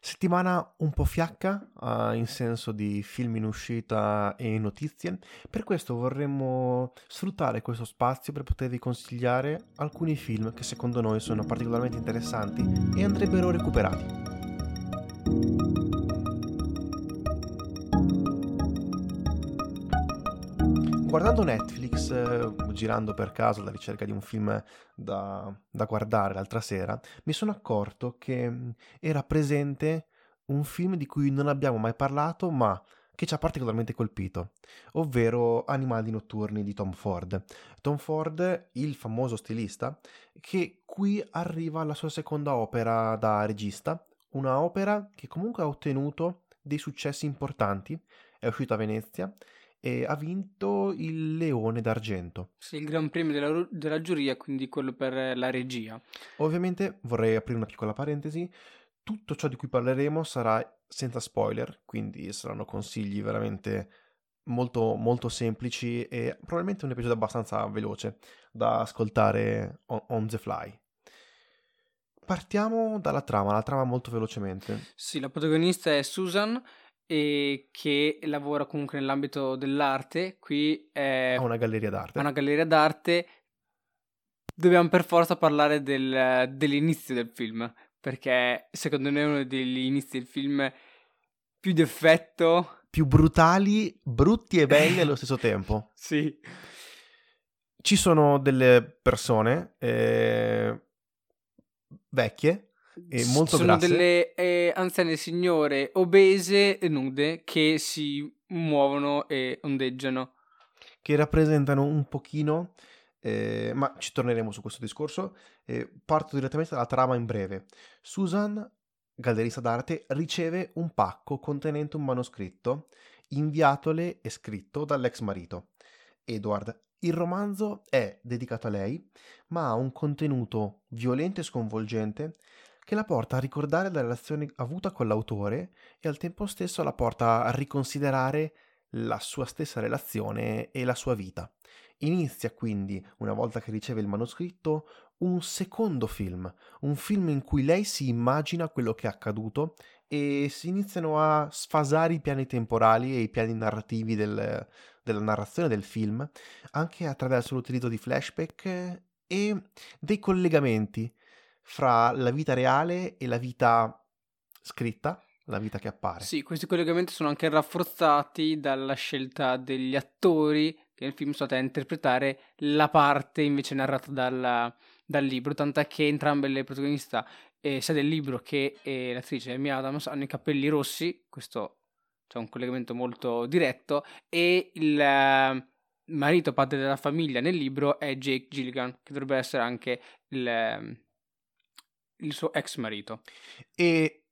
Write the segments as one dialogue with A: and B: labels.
A: Settimana un po' fiacca uh, in senso di film in uscita e notizie, per questo vorremmo sfruttare questo spazio per potervi consigliare alcuni film che secondo noi sono particolarmente interessanti e andrebbero recuperati. Guardando Netflix, eh, girando per caso alla ricerca di un film da, da guardare l'altra sera, mi sono accorto che mm, era presente un film di cui non abbiamo mai parlato, ma che ci ha particolarmente colpito, ovvero Animali notturni di Tom Ford. Tom Ford, il famoso stilista, che qui arriva alla sua seconda opera da regista, una opera che comunque ha ottenuto dei successi importanti, è uscita a Venezia e ha vinto il Leone d'Argento.
B: Sì, il Gran Premio della, della giuria, quindi quello per la regia.
A: Ovviamente vorrei aprire una piccola parentesi. Tutto ciò di cui parleremo sarà senza spoiler, quindi saranno consigli veramente molto, molto semplici e probabilmente un episodio abbastanza veloce da ascoltare on, on the fly. Partiamo dalla trama, la trama molto velocemente.
B: Sì, la protagonista è Susan, e che lavora comunque nell'ambito dell'arte. Qui è
A: una galleria d'arte.
B: una galleria d'arte. Dobbiamo per forza parlare del, dell'inizio del film, perché secondo me è uno degli inizi del film più d'effetto.
A: Più brutali, brutti e belli allo stesso tempo.
B: Sì.
A: Ci sono delle persone eh, vecchie e molto
B: Sono
A: grasse.
B: delle eh, anziane signore obese e nude che si muovono e ondeggiano.
A: Che rappresentano un pochino, eh, ma ci torneremo su questo discorso. Eh, parto direttamente dalla trama in breve. Susan, gallerista d'arte, riceve un pacco contenente un manoscritto inviatole e scritto dall'ex marito. Edward, il romanzo è dedicato a lei, ma ha un contenuto violento e sconvolgente che la porta a ricordare la relazione avuta con l'autore e al tempo stesso la porta a riconsiderare la sua stessa relazione e la sua vita. Inizia quindi, una volta che riceve il manoscritto, un secondo film, un film in cui lei si immagina quello che è accaduto e si iniziano a sfasare i piani temporali e i piani narrativi del, della narrazione del film, anche attraverso l'utilizzo di flashback e dei collegamenti fra la vita reale e la vita scritta, la vita che appare.
B: Sì, questi collegamenti sono anche rafforzati dalla scelta degli attori che nel film sono stati a interpretare la parte invece narrata dal, dal libro, tant'è che entrambe le protagoniste, eh, sia del libro che eh, l'attrice Amy Adams, hanno i capelli rossi, questo c'è un collegamento molto diretto, e il eh, marito padre della famiglia nel libro è Jake Gilligan, che dovrebbe essere anche il il suo ex marito.
A: E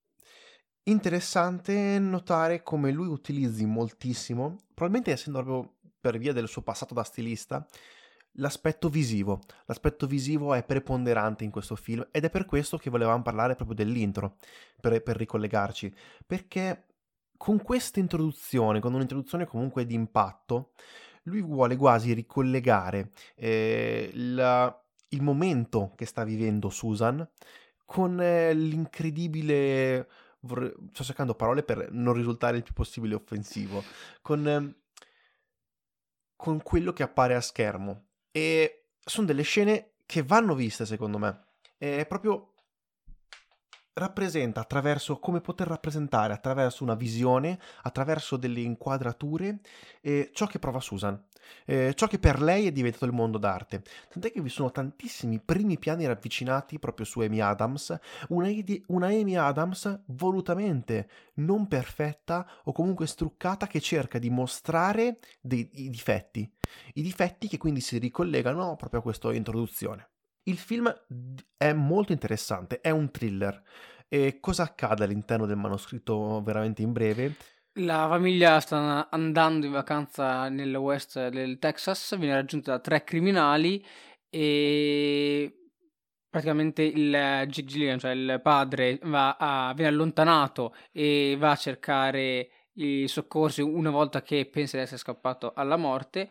A: interessante notare come lui utilizzi moltissimo, probabilmente essendo proprio per via del suo passato da stilista, l'aspetto visivo. L'aspetto visivo è preponderante in questo film ed è per questo che volevamo parlare proprio dell'intro, per, per ricollegarci, perché con questa introduzione, con un'introduzione comunque di impatto, lui vuole quasi ricollegare eh, la, il momento che sta vivendo Susan con eh, l'incredibile... Vorrei, sto cercando parole per non risultare il più possibile offensivo. Con, eh, con quello che appare a schermo. E sono delle scene che vanno viste, secondo me. È proprio rappresenta attraverso come poter rappresentare attraverso una visione, attraverso delle inquadrature, eh, ciò che prova Susan, eh, ciò che per lei è diventato il mondo d'arte. Tant'è che vi sono tantissimi primi piani ravvicinati proprio su Amy Adams, una, una Amy Adams volutamente non perfetta o comunque struccata che cerca di mostrare dei, i difetti, i difetti che quindi si ricollegano proprio a questa introduzione. Il film è molto interessante, è un thriller. E cosa accade all'interno del manoscritto veramente in breve?
B: La famiglia sta andando in vacanza nel west del Texas, viene raggiunta da tre criminali e praticamente il Jake Gilligan, cioè il padre, a, viene allontanato e va a cercare i soccorsi una volta che pensa di essere scappato alla morte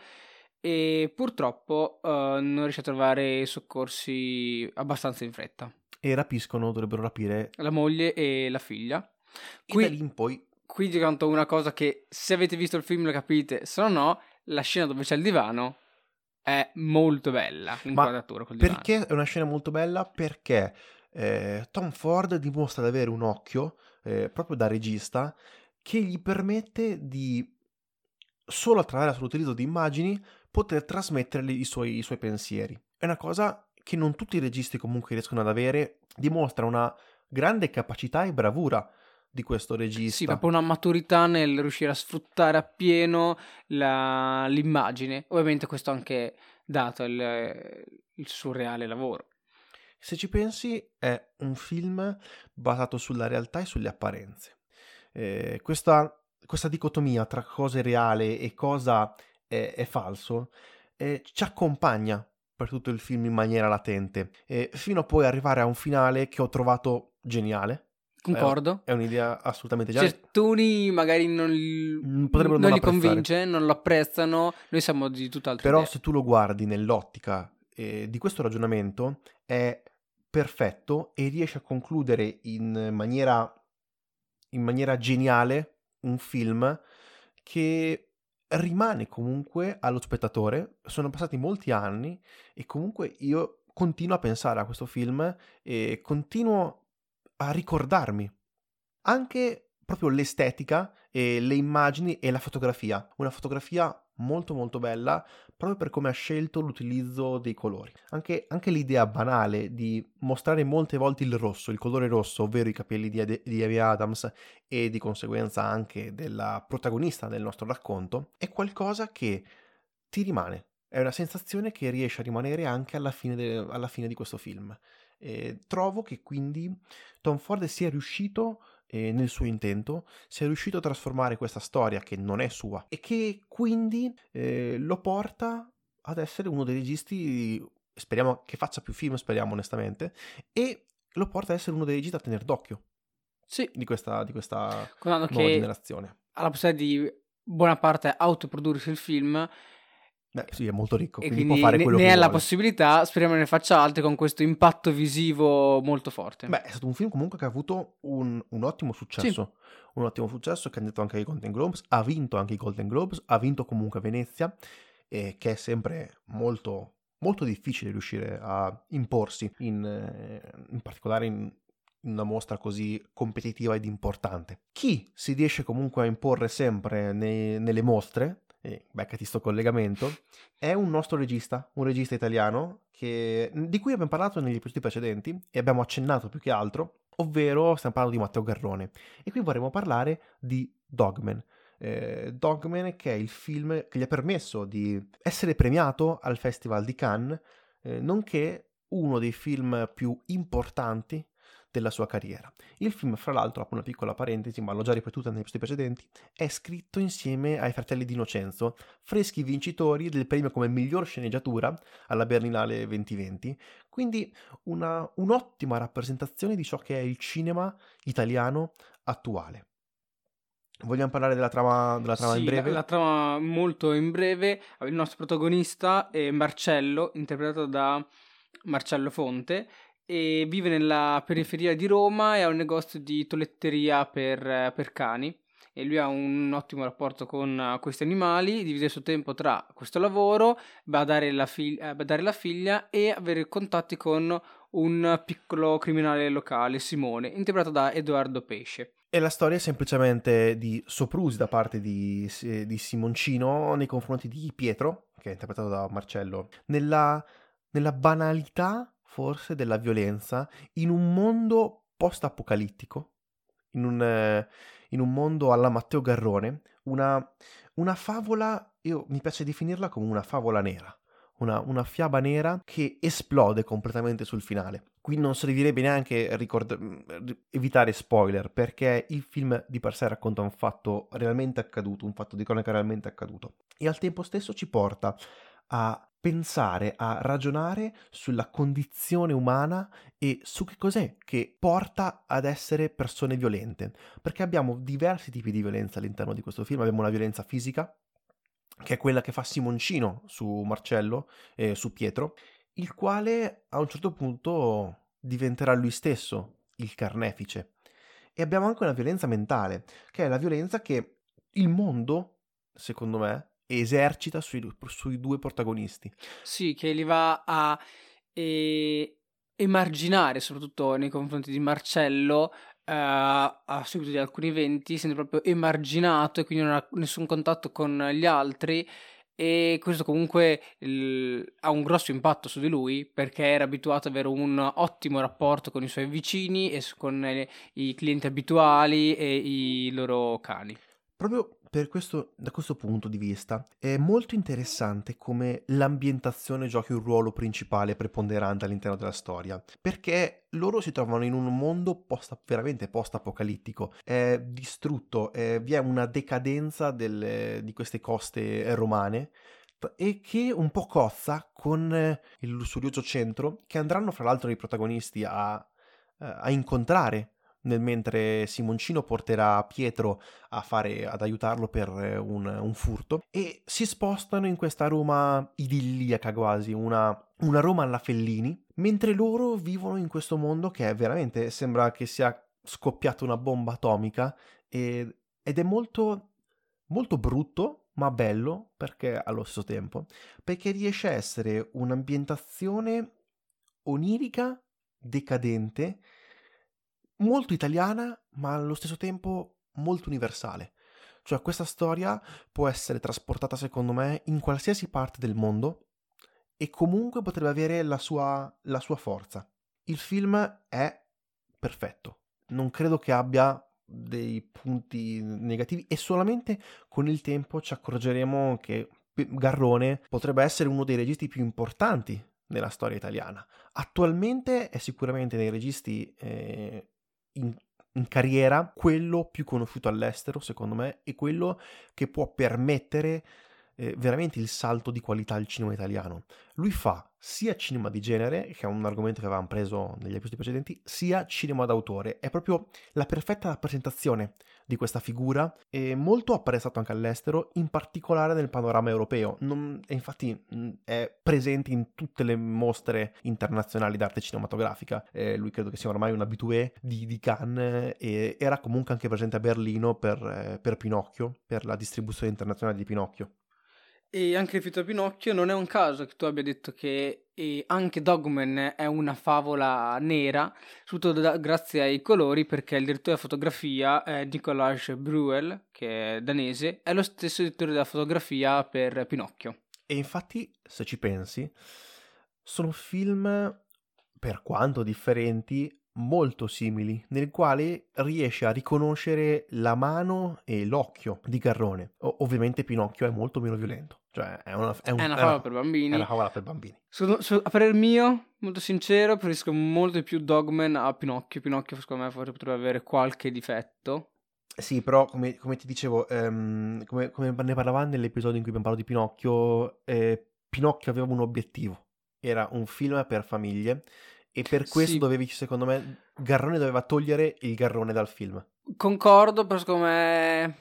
B: e purtroppo uh, non riesce a trovare soccorsi abbastanza in fretta.
A: E rapiscono, dovrebbero rapire
B: la moglie e la figlia.
A: Qui, e da lì in poi...
B: Qui canto una cosa che se avete visto il film lo capite, se no no, la scena dove c'è il divano è molto bella, l'inquadratura col
A: divano. Perché è una scena molto bella? Perché eh, Tom Ford dimostra di avere un occhio, eh, proprio da regista, che gli permette di, solo attraverso l'utilizzo di immagini, poter trasmettere i suoi, i suoi pensieri. È una cosa che non tutti i registi comunque riescono ad avere, dimostra una grande capacità e bravura di questo regista.
B: Sì, proprio una maturità nel riuscire a sfruttare appieno la, l'immagine. Ovviamente questo anche dato il, il suo reale lavoro.
A: Se ci pensi, è un film basato sulla realtà e sulle apparenze. Eh, questa, questa, dicotomia tra cosa è reale e cosa è, è falso eh, ci accompagna per tutto il film in maniera latente, eh, fino a poi arrivare a un finale che ho trovato geniale.
B: Concordo.
A: È, un'idea assolutamente geniale.
B: Certuni magari non, mm, non, non li convince, non lo apprezzano, noi siamo di tutt'altro.
A: Però
B: idea.
A: se tu lo guardi nell'ottica eh, di questo ragionamento è perfetto e riesce a concludere in maniera, in maniera geniale un film che rimane comunque allo spettatore. Sono passati molti anni e comunque io continuo a pensare a questo film e continuo a ricordarmi anche proprio l'estetica e le immagini e la fotografia. Una fotografia molto molto bella proprio per come ha scelto l'utilizzo dei colori. Anche, anche, l'idea banale di mostrare molte volte il rosso, il colore rosso, ovvero i capelli di, Ade- di Amy Adams e di conseguenza anche della protagonista del nostro racconto, è qualcosa che ti rimane. È una sensazione che riesce a rimanere anche alla fine, de- alla fine di questo film. E trovo che quindi Tom Ford sia riuscito eh, nel suo intento, sia riuscito a trasformare questa storia che non è sua e che quindi eh, lo porta ad essere uno dei registi, speriamo che faccia più film, speriamo onestamente, e lo porta ad essere uno dei registi da tenere d'occhio.
B: Sì.
A: Di questa, di questa nuova generazione.
B: Ha la possibilità di buona parte autoprodursi il film
A: Beh, sì, è molto ricco, quindi, quindi può fare quello
B: ne,
A: ne
B: che
A: ha
B: la possibilità, speriamo ne faccia altre con questo impatto visivo molto forte.
A: Beh, è stato un film comunque che ha avuto un, un ottimo successo, sì. un ottimo successo che ha andato anche ai Golden Globes, ha vinto anche i Golden Globes, ha vinto comunque Venezia, eh, che è sempre molto, molto difficile riuscire a imporsi, in, eh, in particolare in, in una mostra così competitiva ed importante. Chi si riesce comunque a imporre sempre nei, nelle mostre e beccati sto collegamento, è un nostro regista, un regista italiano che, di cui abbiamo parlato negli episodi precedenti e abbiamo accennato più che altro, ovvero stiamo parlando di Matteo Garrone. E qui vorremmo parlare di Dogman. Eh, Dogman che è il film che gli ha permesso di essere premiato al Festival di Cannes, eh, nonché uno dei film più importanti della sua carriera. Il film, fra l'altro, apro una piccola parentesi, ma l'ho già ripetuta nei episodi precedenti, è scritto insieme ai fratelli di Innocenzo, freschi vincitori del premio come miglior sceneggiatura alla Berlinale 2020, quindi una, un'ottima rappresentazione di ciò che è il cinema italiano attuale. Vogliamo parlare della trama, della trama
B: sì,
A: in breve?
B: La, la trama molto in breve. Il nostro protagonista è Marcello, interpretato da Marcello Fonte, e vive nella periferia di Roma e ha un negozio di toletteria per, per cani e lui ha un ottimo rapporto con questi animali, divide il suo tempo tra questo lavoro, badare la, fig- eh, badare la figlia e avere contatti con un piccolo criminale locale, Simone, interpretato da Edoardo Pesce.
A: E la storia è semplicemente di soprusi da parte di, di Simoncino nei confronti di Pietro, che è interpretato da Marcello, nella, nella banalità forse della violenza in un mondo post-apocalittico, in un, eh, in un mondo alla Matteo Garrone, una, una, favola, io mi piace definirla come una favola nera, una, una, fiaba nera che esplode completamente sul finale. Qui non servirebbe neanche ricord- evitare spoiler, perché il film di per sé racconta un fatto realmente accaduto, un fatto di cronaca realmente accaduto, e al tempo stesso ci porta a pensare, a ragionare sulla condizione umana e su che cos'è che porta ad essere persone violente. Perché abbiamo diversi tipi di violenza all'interno di questo film. Abbiamo una violenza fisica, che è quella che fa Simoncino su Marcello e su Pietro, il quale a un certo punto diventerà lui stesso il carnefice. e abbiamo anche una violenza mentale, che è la violenza che il mondo, secondo me, esercita sui, sui due protagonisti.
B: Sì, che li va a eh, emarginare, soprattutto nei confronti di Marcello, eh, a seguito di alcuni eventi, sente proprio emarginato e quindi non ha nessun contatto con gli altri e questo comunque il, ha un grosso impatto su di lui perché era abituato ad avere un ottimo rapporto con i suoi vicini e con le, i clienti abituali e i loro cani.
A: Proprio questo, da questo punto di vista è molto interessante come l'ambientazione giochi un ruolo principale preponderante all'interno della storia, perché loro si trovano in un mondo post, veramente post-apocalittico, è distrutto, è, vi è una decadenza delle, di queste coste romane e che un po' cozza con il lussurioso centro che andranno fra l'altro i protagonisti a, a incontrare nel mentre Simoncino porterà Pietro fare, ad aiutarlo per un, un, furto e si spostano in questa Roma idilliaca quasi, una, una Roma alla Fellini, mentre loro vivono in questo mondo che è veramente sembra che sia scoppiata una bomba atomica e, ed è molto, molto brutto ma bello perché allo stesso tempo perché riesce a essere un'ambientazione onirica decadente molto italiana, ma allo stesso tempo molto universale. Cioè questa storia può essere trasportata, secondo me, in qualsiasi parte del mondo e comunque potrebbe avere la sua, la sua forza. Il film è perfetto. Non credo che abbia dei punti negativi e solamente con il tempo ci accorgeremo che Garrone potrebbe essere uno dei registi più importanti nella storia italiana. Attualmente è sicuramente dei registi eh, in, in carriera quello più conosciuto all'estero, secondo me, e quello che può permettere eh, veramente il salto di qualità al cinema italiano. Lui fa sia cinema di genere, che è un argomento che avevamo preso negli episodi precedenti, sia cinema d'autore. È proprio la perfetta rappresentazione di questa figura e molto apprezzato anche all'estero, in particolare nel panorama europeo. Non, e infatti mh, è presente in tutte le mostre internazionali d'arte cinematografica. Eh, lui credo che sia ormai un abitué di, di Cannes e era comunque anche presente a Berlino per, eh, per Pinocchio, per la distribuzione internazionale di Pinocchio.
B: E anche rispetto a Pinocchio non è un caso che tu abbia detto che anche Dogman è una favola nera, soprattutto da, grazie ai colori, perché il direttore della fotografia è Nicolas Bruel, che è danese, è lo stesso direttore della fotografia per Pinocchio.
A: E infatti, se ci pensi, sono film, per quanto differenti, molto simili, nel quale riesce a riconoscere la mano e l'occhio di Garrone. O- ovviamente Pinocchio è molto meno violento. Cioè, è una,
B: è un, è una favola per bambini.
A: È una favola per bambini.
B: Su, su, a parer mio, molto sincero, preferisco molto di più Dogman a Pinocchio. Pinocchio, secondo me, forse potrebbe avere qualche difetto.
A: Sì, però come, come ti dicevo, um, come, come, ne parlavamo nell'episodio in cui abbiamo parlato di Pinocchio, eh, Pinocchio aveva un obiettivo. Era un film per famiglie e per questo sì. dovevi, secondo me, Garrone doveva togliere il Garrone dal film.
B: Concordo, però secondo me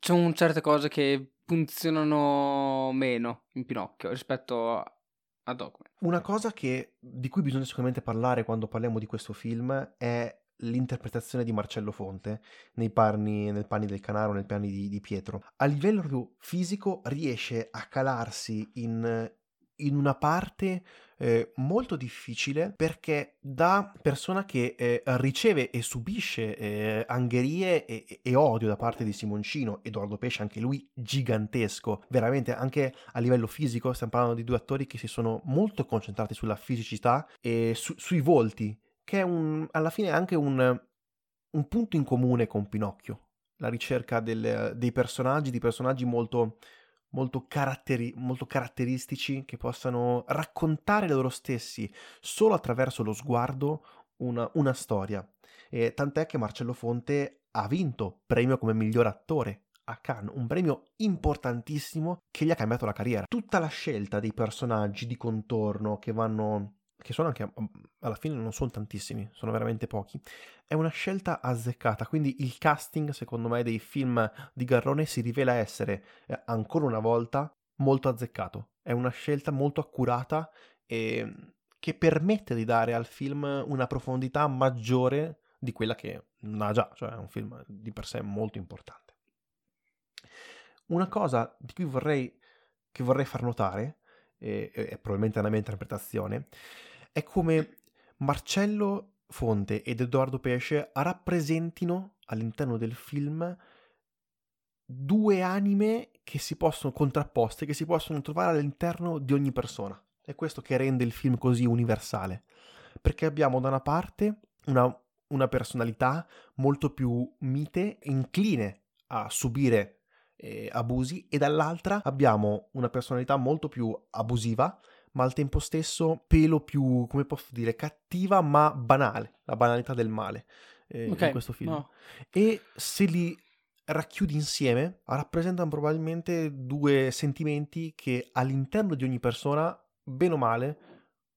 B: ci sono certe cose che funzionano meno in Pinocchio rispetto a Dogman.
A: Una cosa che, di cui bisogna sicuramente parlare quando parliamo di questo film è l'interpretazione di Marcello Fonte nei panni, nel panni del Canaro, nei panni di, di Pietro. A livello fisico riesce a calarsi in, in una parte eh, molto difficile perché da persona che eh, riceve e subisce eh, angherie e, e, odio da parte di Simoncino, Edoardo Pesce anche lui gigantesco, veramente anche a livello fisico stiamo parlando di due attori che si sono molto concentrati sulla fisicità e su, sui volti, che è un, alla fine anche un, un punto in comune con Pinocchio, la ricerca del, dei personaggi, di personaggi molto molto, caratteri- molto caratteristici che possano raccontare loro stessi solo attraverso lo sguardo una, una storia. E tant'è che Marcello Fonte ha vinto premio come miglior attore a Cannes, un premio importantissimo che gli ha cambiato la carriera. Tutta la scelta dei personaggi di contorno che vanno che sono anche alla fine non sono tantissimi, sono veramente pochi, è una scelta azzeccata, quindi il casting secondo me dei film di Garrone si rivela essere eh, ancora una volta molto azzeccato, è una scelta molto accurata e che permette di dare al film una profondità maggiore di quella che No, già, cioè è un film di per sé molto importante. Una cosa di cui vorrei, vorrei far notare, e, e probabilmente è una mia interpretazione, è come Marcello Fonte ed Edoardo Pesce rappresentino all'interno del film due anime che si possono contrapposte, che si possono trovare all'interno di ogni persona. È questo che rende il film così universale. Perché abbiamo da una parte una, una personalità molto più mite, incline a subire eh, abusi, e dall'altra abbiamo una personalità molto più abusiva, ma al tempo stesso pelo più, come posso dire, cattiva ma banale, la banalità del male eh, okay, in questo film. No. E se li racchiudi insieme, rappresentano probabilmente due sentimenti che all'interno di ogni persona, bene o male,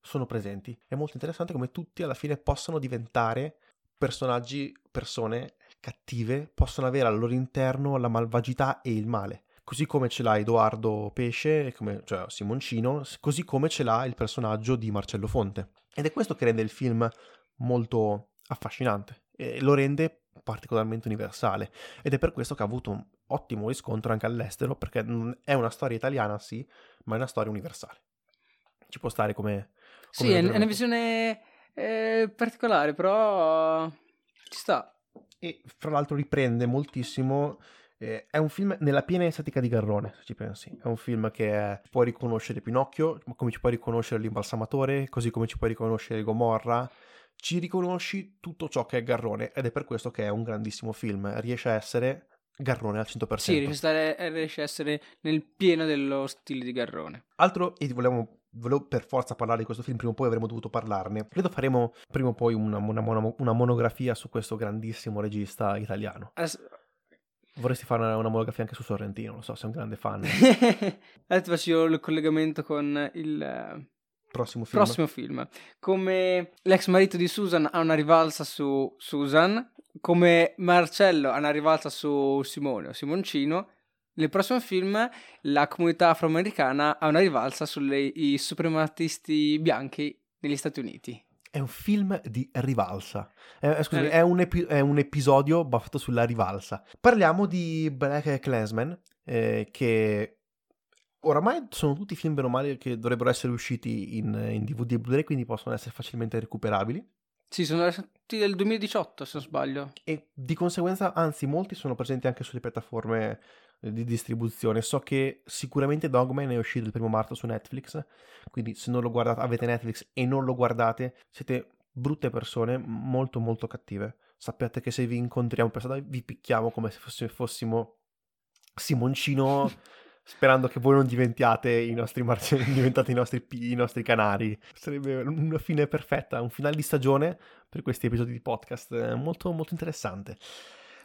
A: sono presenti. È molto interessante come tutti alla fine possano diventare personaggi, persone cattive, possono avere al loro interno la malvagità e il male. Così come ce l'ha Edoardo Pesce, come, cioè Simoncino, così come ce l'ha il personaggio di Marcello Fonte. Ed è questo che rende il film molto affascinante e lo rende particolarmente universale. Ed è per questo che ha avuto un ottimo riscontro anche all'estero, perché è una storia italiana, sì, ma è una storia universale. Ci può stare come...
B: come sì, è una visione eh, particolare, però ci sta.
A: E fra l'altro riprende moltissimo eh, è un film nella piena estetica di Garrone, se ci pensi. È un film che puoi riconoscere Pinocchio, come ci puoi riconoscere l'imbalsamatore, così come ci puoi riconoscere Gomorra. Ci riconosci tutto ciò che è Garrone ed è per questo che è un grandissimo film. Riesce a essere Garrone al 100%.
B: Sì, riesce a, essere, riesce a essere nel pieno dello stile di Garrone.
A: Altro, e volevo volevo per forza parlare di questo film, prima o poi avremmo dovuto parlarne. Credo faremo prima o poi una, una, una monografia su questo grandissimo regista italiano. As- Vorresti fare una, una monografia anche su Sorrentino, non so, sei un grande fan.
B: Adesso faccio il collegamento con il
A: prossimo film.
B: prossimo film. Come l'ex marito di Susan ha una rivalsa su Susan, come Marcello ha una rivalsa su Simone o Simoncino, nel prossimo film la comunità afroamericana ha una rivalsa sui suprematisti bianchi negli Stati Uniti.
A: È un film di rivalsa. Eh, scusami, eh. È, un epi- è, un episodio basato sulla rivalsa. Parliamo di Black Clansman, eh, che oramai sono tutti film bene o male che dovrebbero essere usciti in, in DVD e Blu-ray, quindi possono essere facilmente recuperabili.
B: Sì, sono tutti del 2018 se non sbaglio.
A: E di conseguenza, anzi, molti sono presenti anche sulle piattaforme di distribuzione. So che sicuramente Dogman è uscito il primo marzo su Netflix, quindi se non lo guardate, avete Netflix e non lo guardate, siete brutte persone, molto molto cattive. Sappiate che se vi incontriamo per strada vi picchiamo come se fossimo Simoncino sperando che voi non diventiate i nostri marziani, diventate i nostri, i nostri canari. Sarebbe una fine perfetta, un finale di stagione per questi episodi di podcast eh, molto molto interessante.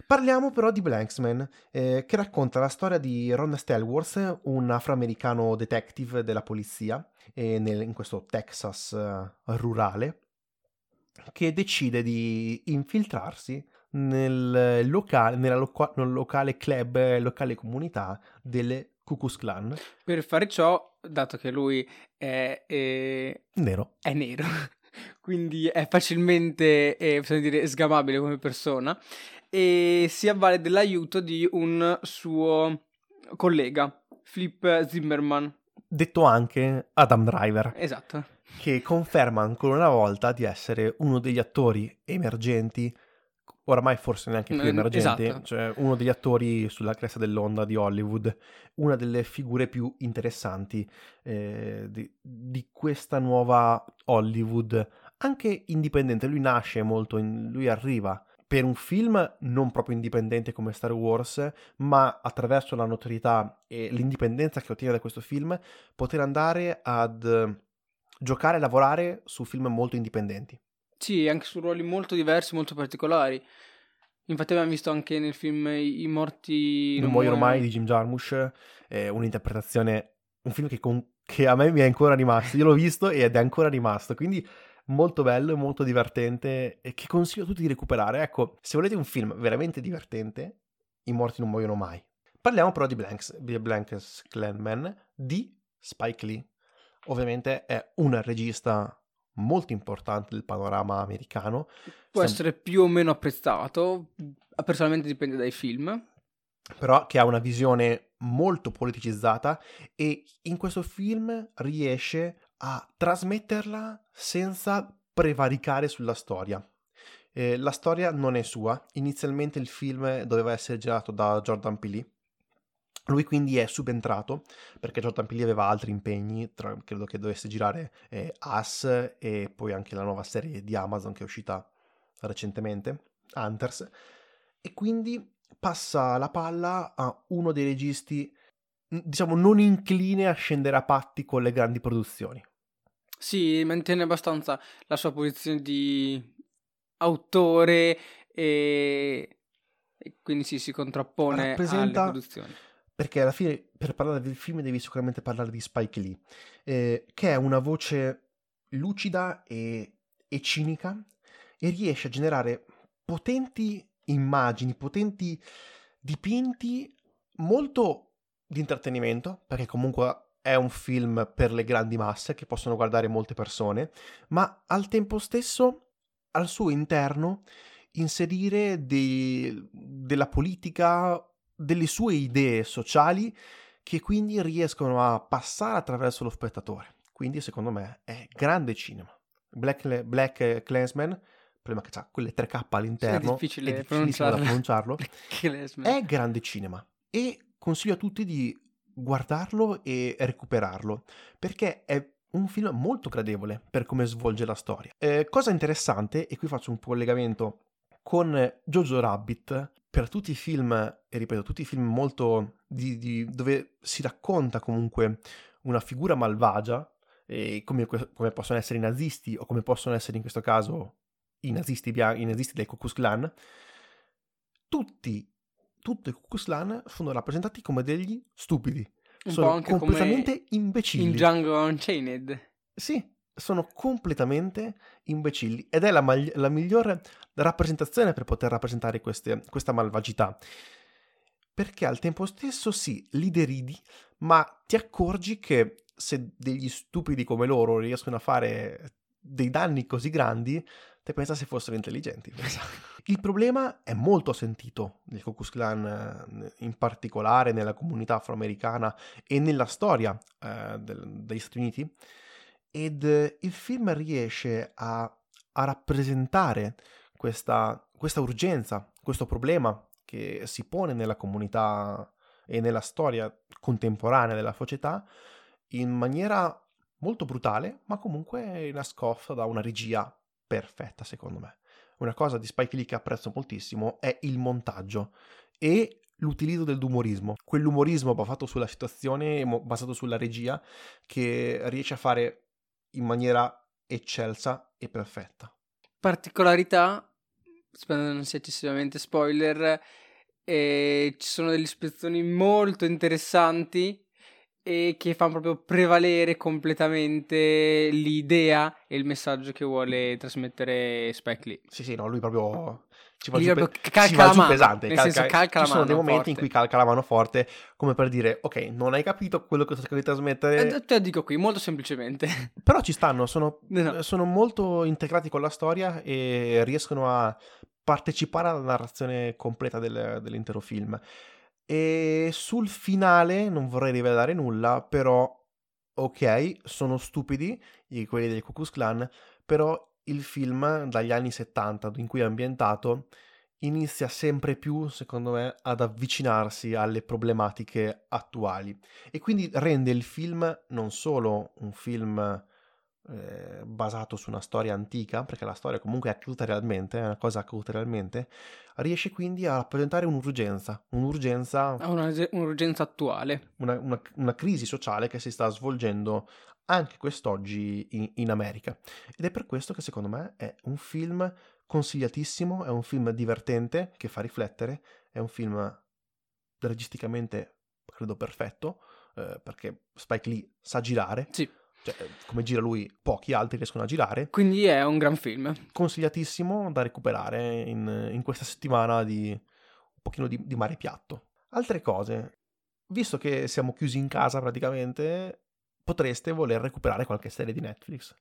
A: Parliamo però di Blanksman, eh, che racconta la storia di Ron Stelworth, un afroamericano detective della polizia, eh, nel, in questo Texas eh, rurale, che decide di infiltrarsi nel locale, nella loca- nel locale club, locale comunità delle Ku Klux Klan.
B: Per fare ciò, dato che lui è, è...
A: nero,
B: è nero. quindi è facilmente, eh, dire, sgamabile come persona e si avvale dell'aiuto di un suo collega, Flip Zimmerman.
A: Detto anche Adam Driver.
B: Esatto.
A: Che conferma ancora una volta di essere uno degli attori emergenti, oramai forse neanche più emergenti, esatto. cioè uno degli attori sulla cresta dell'onda di Hollywood, una delle figure più interessanti eh, di, di questa nuova Hollywood, anche indipendente. Lui nasce molto, in, lui arriva per un film non proprio indipendente come Star Wars, ma attraverso la notorietà e l'indipendenza che ottiene da questo film, poter andare ad giocare e lavorare su film molto indipendenti.
B: Sì, anche su ruoli molto diversi, molto particolari. Infatti abbiamo visto anche nel film I morti...
A: Non, non muoiono mai di Jim Jarmusch, è un'interpretazione, un film che, con, che a me mi è ancora rimasto, io l'ho visto ed è ancora rimasto, quindi molto bello e molto divertente e che consiglio a tutti di recuperare. Ecco, se volete un film veramente divertente, I morti non muoiono mai. Parliamo però di Blanks, di Blanks Clanman di Spike Lee. Ovviamente è un regista molto importante del panorama americano.
B: Può
A: Stiamo-
B: essere più o meno apprezzato, personalmente dipende dai film.
A: però che ha una visione molto politicizzata e in questo film riesce a trasmetterla senza prevaricare sulla storia. Eh, la storia non è sua, inizialmente il film doveva essere girato da Jordan Peele, lui quindi è subentrato perché Jordan Peele aveva altri impegni, tra- credo che dovesse girare eh, Us e poi anche la nuova serie di Amazon che è uscita recentemente, Hunters, e quindi passa la palla a uno dei registi, diciamo, non incline a scendere a patti con le grandi produzioni.
B: Sì, mantiene abbastanza la sua posizione di autore e, e quindi sì, si contrappone alle
A: Rappresenta-
B: produzioni.
A: Perché alla fine, per parlare del film, devi sicuramente parlare di Spike Lee, eh, che è una voce lucida e, e cinica e riesce a generare potenti immagini, potenti dipinti molto di intrattenimento, perché comunque è un film per le grandi masse che possono guardare molte persone, ma al tempo stesso al suo interno inserire dei- della politica, delle sue idee sociali che quindi riescono a passare attraverso lo spettatore. Quindi secondo me è grande cinema. Black, Black Clansman, è che ha quelle 3K all'interno,
B: difficile
A: è difficilissimo da
B: pronunciarlo.
A: pronunciarlo, è grande cinema e consiglio a tutti di guardarlo e recuperarlo perché è un film molto gradevole per come svolge la storia. Eh, cosa interessante, e qui faccio un collegamento con Jojo Rabbit, per tutti i film, e ripeto, tutti i film molto di, di- dove si racconta comunque una figura malvagia, come, come possono essere i nazisti o come possono essere in questo caso i nazisti, bia- i nazisti del Ku Klux Klan, tutti, tutto il Ku Klux Klan sono rappresentati come degli stupidi.
B: Un
A: sono completamente imbecilli.
B: in Django Unchained.
A: Sì, sono completamente imbecilli ed è la, magli- la migliore rappresentazione per poter rappresentare queste- questa malvagità. Perché al tempo stesso sì, li deridi, ma ti accorgi che se degli stupidi come loro riescono a fare dei danni così grandi, te pensa se fossero intelligenti. pensa. Il problema è molto sentito nel Ku Klux Klan, eh, in particolare nella comunità afroamericana e nella storia eh, del- degli Stati Uniti, ed eh, il film riesce a, a rappresentare questa, questa urgenza, questo problema che si pone nella comunità e nella storia contemporanea della società in maniera molto brutale, ma comunque nascosta da una regia perfetta, secondo me. Una cosa di Spike Lee che apprezzo moltissimo è il montaggio e l'utilizzo dell'umorismo. Quell'umorismo basato sulla situazione, basato sulla regia, che riesce a fare in maniera eccelsa e perfetta.
B: Particolarità, spero non sia eccessivamente spoiler, eh, ci sono delle ispezioni molto interessanti e che fanno proprio prevalere completamente l'idea e il messaggio che vuole trasmettere Spike Lee.
A: Sì, sì, no, lui proprio ci va giù, pe-
B: calca
A: ci va
B: la
A: giù
B: mano,
A: pesante.
B: nel senso calca la
A: ci sono dei momenti in
B: forte.
A: cui calca la mano forte, come per dire, ok, non hai capito quello che sto cercando di trasmettere,
B: Eh, te lo dico qui, molto semplicemente.
A: però ci stanno, sono,
B: No, no.
A: sono molto integrati con la storia e riescono a partecipare alla narrazione completa del- dell'intero film. E sul finale non vorrei rivelare nulla, però ok, sono stupidi quelli del Ku Klan, però il film dagli anni 70 in cui è ambientato inizia sempre più, secondo me, ad avvicinarsi alle problematiche attuali. E quindi rende il film non solo un film eh, basato su una storia antica, perché la storia comunque è accaduta realmente, è una cosa accaduta realmente, riesce quindi a rappresentare un'urgenza, un'urgenza
B: una- un'urgenza attuale.
A: una, una- una crisi sociale che si sta svolgendo anche quest'oggi in, in America. Ed è per questo che secondo me è un film consigliatissimo, è un film divertente che fa riflettere, è un film registicamente credo perfetto, eh, perché Spike Lee sa girare,
B: Sì,
A: cioè, eh, come gira lui pochi altri riescono a girare,
B: quindi è un gran film.
A: consigliatissimo da recuperare in, in questa settimana di un pochino di, di mare piatto. Altre cose, visto che siamo chiusi in casa praticamente, potreste voler recuperare qualche serie di Netflix.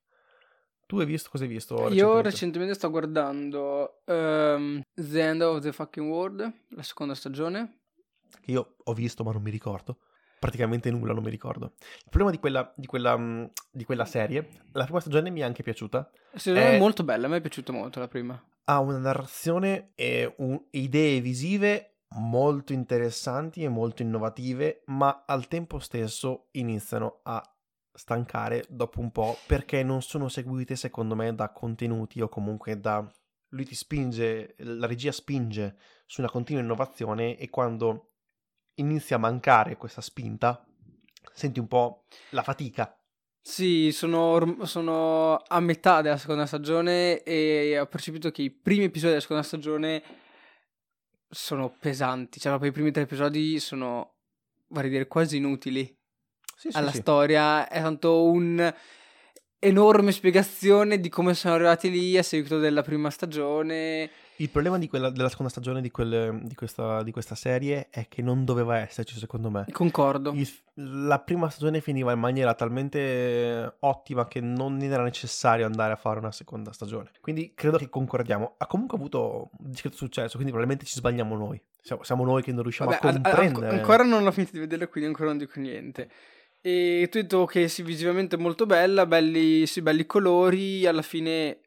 A: Tu hai visto cosa hai visto?
B: Io
A: recentemente?
B: recentemente sto guardando ehm, The End of the Fucking World, la seconda stagione.
A: Che io ho visto ma non mi ricordo. Praticamente nulla, non mi ricordo. Il problema di quella, di quella, mh, di quella serie, la prima stagione mi è anche piaciuta.
B: Secondo me è molto bella, a me è piaciuta molto la prima.
A: Ha una narrazione e un- idee visive molto interessanti e molto innovative, ma al tempo stesso iniziano a stancare dopo un po' perché non sono seguite secondo me da contenuti o comunque da lui ti spinge, la regia spinge su una continua innovazione e quando inizia a mancare questa spinta senti un po' la fatica.
B: Sì, sono, sono a metà della seconda stagione e ho percepito che i primi episodi della seconda stagione sono pesanti. Cioè, proprio i primi tre episodi sono, vorrei dire, quasi inutili
A: Sì, sì,
B: alla
A: sì.
B: storia. È tanto un enorme spiegazione di come sono arrivati lì a seguito della prima stagione.
A: Il problema di quella, della seconda stagione di, quel- di questa, di questa serie è che non doveva esserci, secondo me.
B: Concordo.
A: Il- la prima stagione finiva in maniera talmente ottima che non era necessario andare a fare una seconda stagione. Quindi credo che concordiamo. Ha comunque avuto un discreto successo, quindi probabilmente ci sbagliamo noi. Siamo, siamo noi che non riusciamo
B: Vabbè,
A: a comprendere.
B: anco- ancora non l'ho finito di vedere, quindi ancora non dico niente. E tu hai detto che sì, visivamente molto bella, belli, sì, belli colori. Alla fine,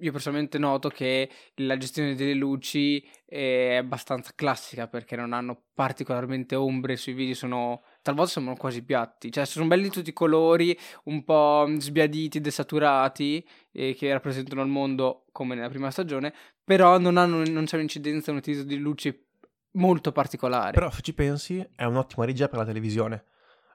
B: io personalmente noto che la gestione delle luci è abbastanza classica perché non hanno particolarmente ombre sui video, sono talvolta sembrano quasi piatti. Cioè, sono belli tutti i colori, un po' sbiaditi, desaturati, eh, che rappresentano il mondo come nella prima stagione, però non, hanno, non c'è un'incidenza, un utilizzo di luci molto particolare.
A: Però se ci pensi è un'ottima regia per la televisione.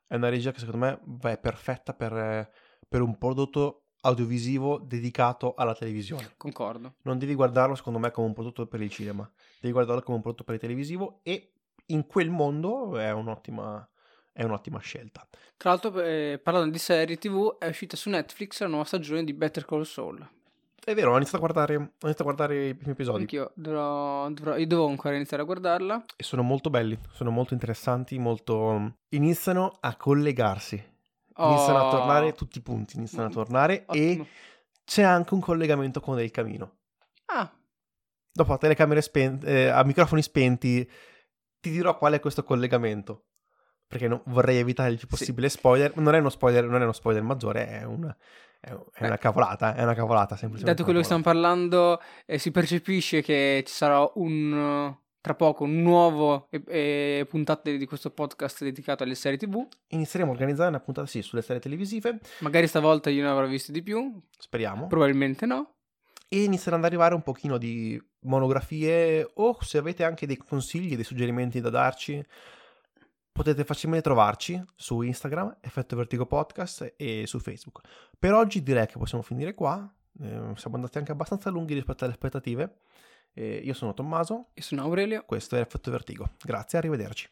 A: È una regia che secondo me è perfetta per, eh, per un prodotto audiovisivo dedicato alla televisione.
B: Concordo.
A: Non devi guardarlo secondo me come un prodotto per il cinema, devi guardarlo come un prodotto per il televisivo e in quel mondo è un'ottima, è un'ottima scelta.
B: Tra l'altro, eh, parlando di serie TV, è uscita su Netflix la nuova stagione di Better Call Saul.
A: È vero, ho iniziato a guardare, ho iniziato a guardare i primi episodi
B: Anch'io dovrò, dovrò- io devo ancora iniziare a guardarla.
A: e sono molto belli, sono molto interessanti, molto... iniziano a collegarsi, iniziano a
B: Oh,
A: tornare tutti i punti, iniziano a
B: Mm,
A: tornare
B: ottimo.
A: e c'è anche un collegamento con il camino.
B: Ah,
A: Dopo a telecamere spente, a microfoni spenti, ti dirò qual è questo collegamento. Perché no- vorrei evitare il più
B: Sì.
A: possibile spoiler. Non è uno spoiler, non è uno spoiler maggiore, è una, è, è una
B: Beh.
A: cavolata. È una cavolata, semplicemente.
B: dato quello che stiamo parlando, eh, si percepisce che ci sarà un... Tra poco un nuovo eh, eh, puntata di questo podcast dedicato alle serie TV.
A: Inizieremo a organizzare una puntata, sì, sulle serie televisive.
B: Magari stavolta io ne avrò visto di più,
A: Speriamo.
B: probabilmente no.
A: e inizieranno ad arrivare un pochino di monografie o se avete anche dei consigli, dei suggerimenti da darci, potete facilmente trovarci su Instagram, Effetto Vertigo Podcast e su Facebook. Per oggi direi che possiamo finire qua, eh, siamo andati anche abbastanza lunghi rispetto alle aspettative. Eh, io sono Tommaso,
B: Io sono Aurelio.
A: questo è Effetto Vertigo. Grazie, arrivederci.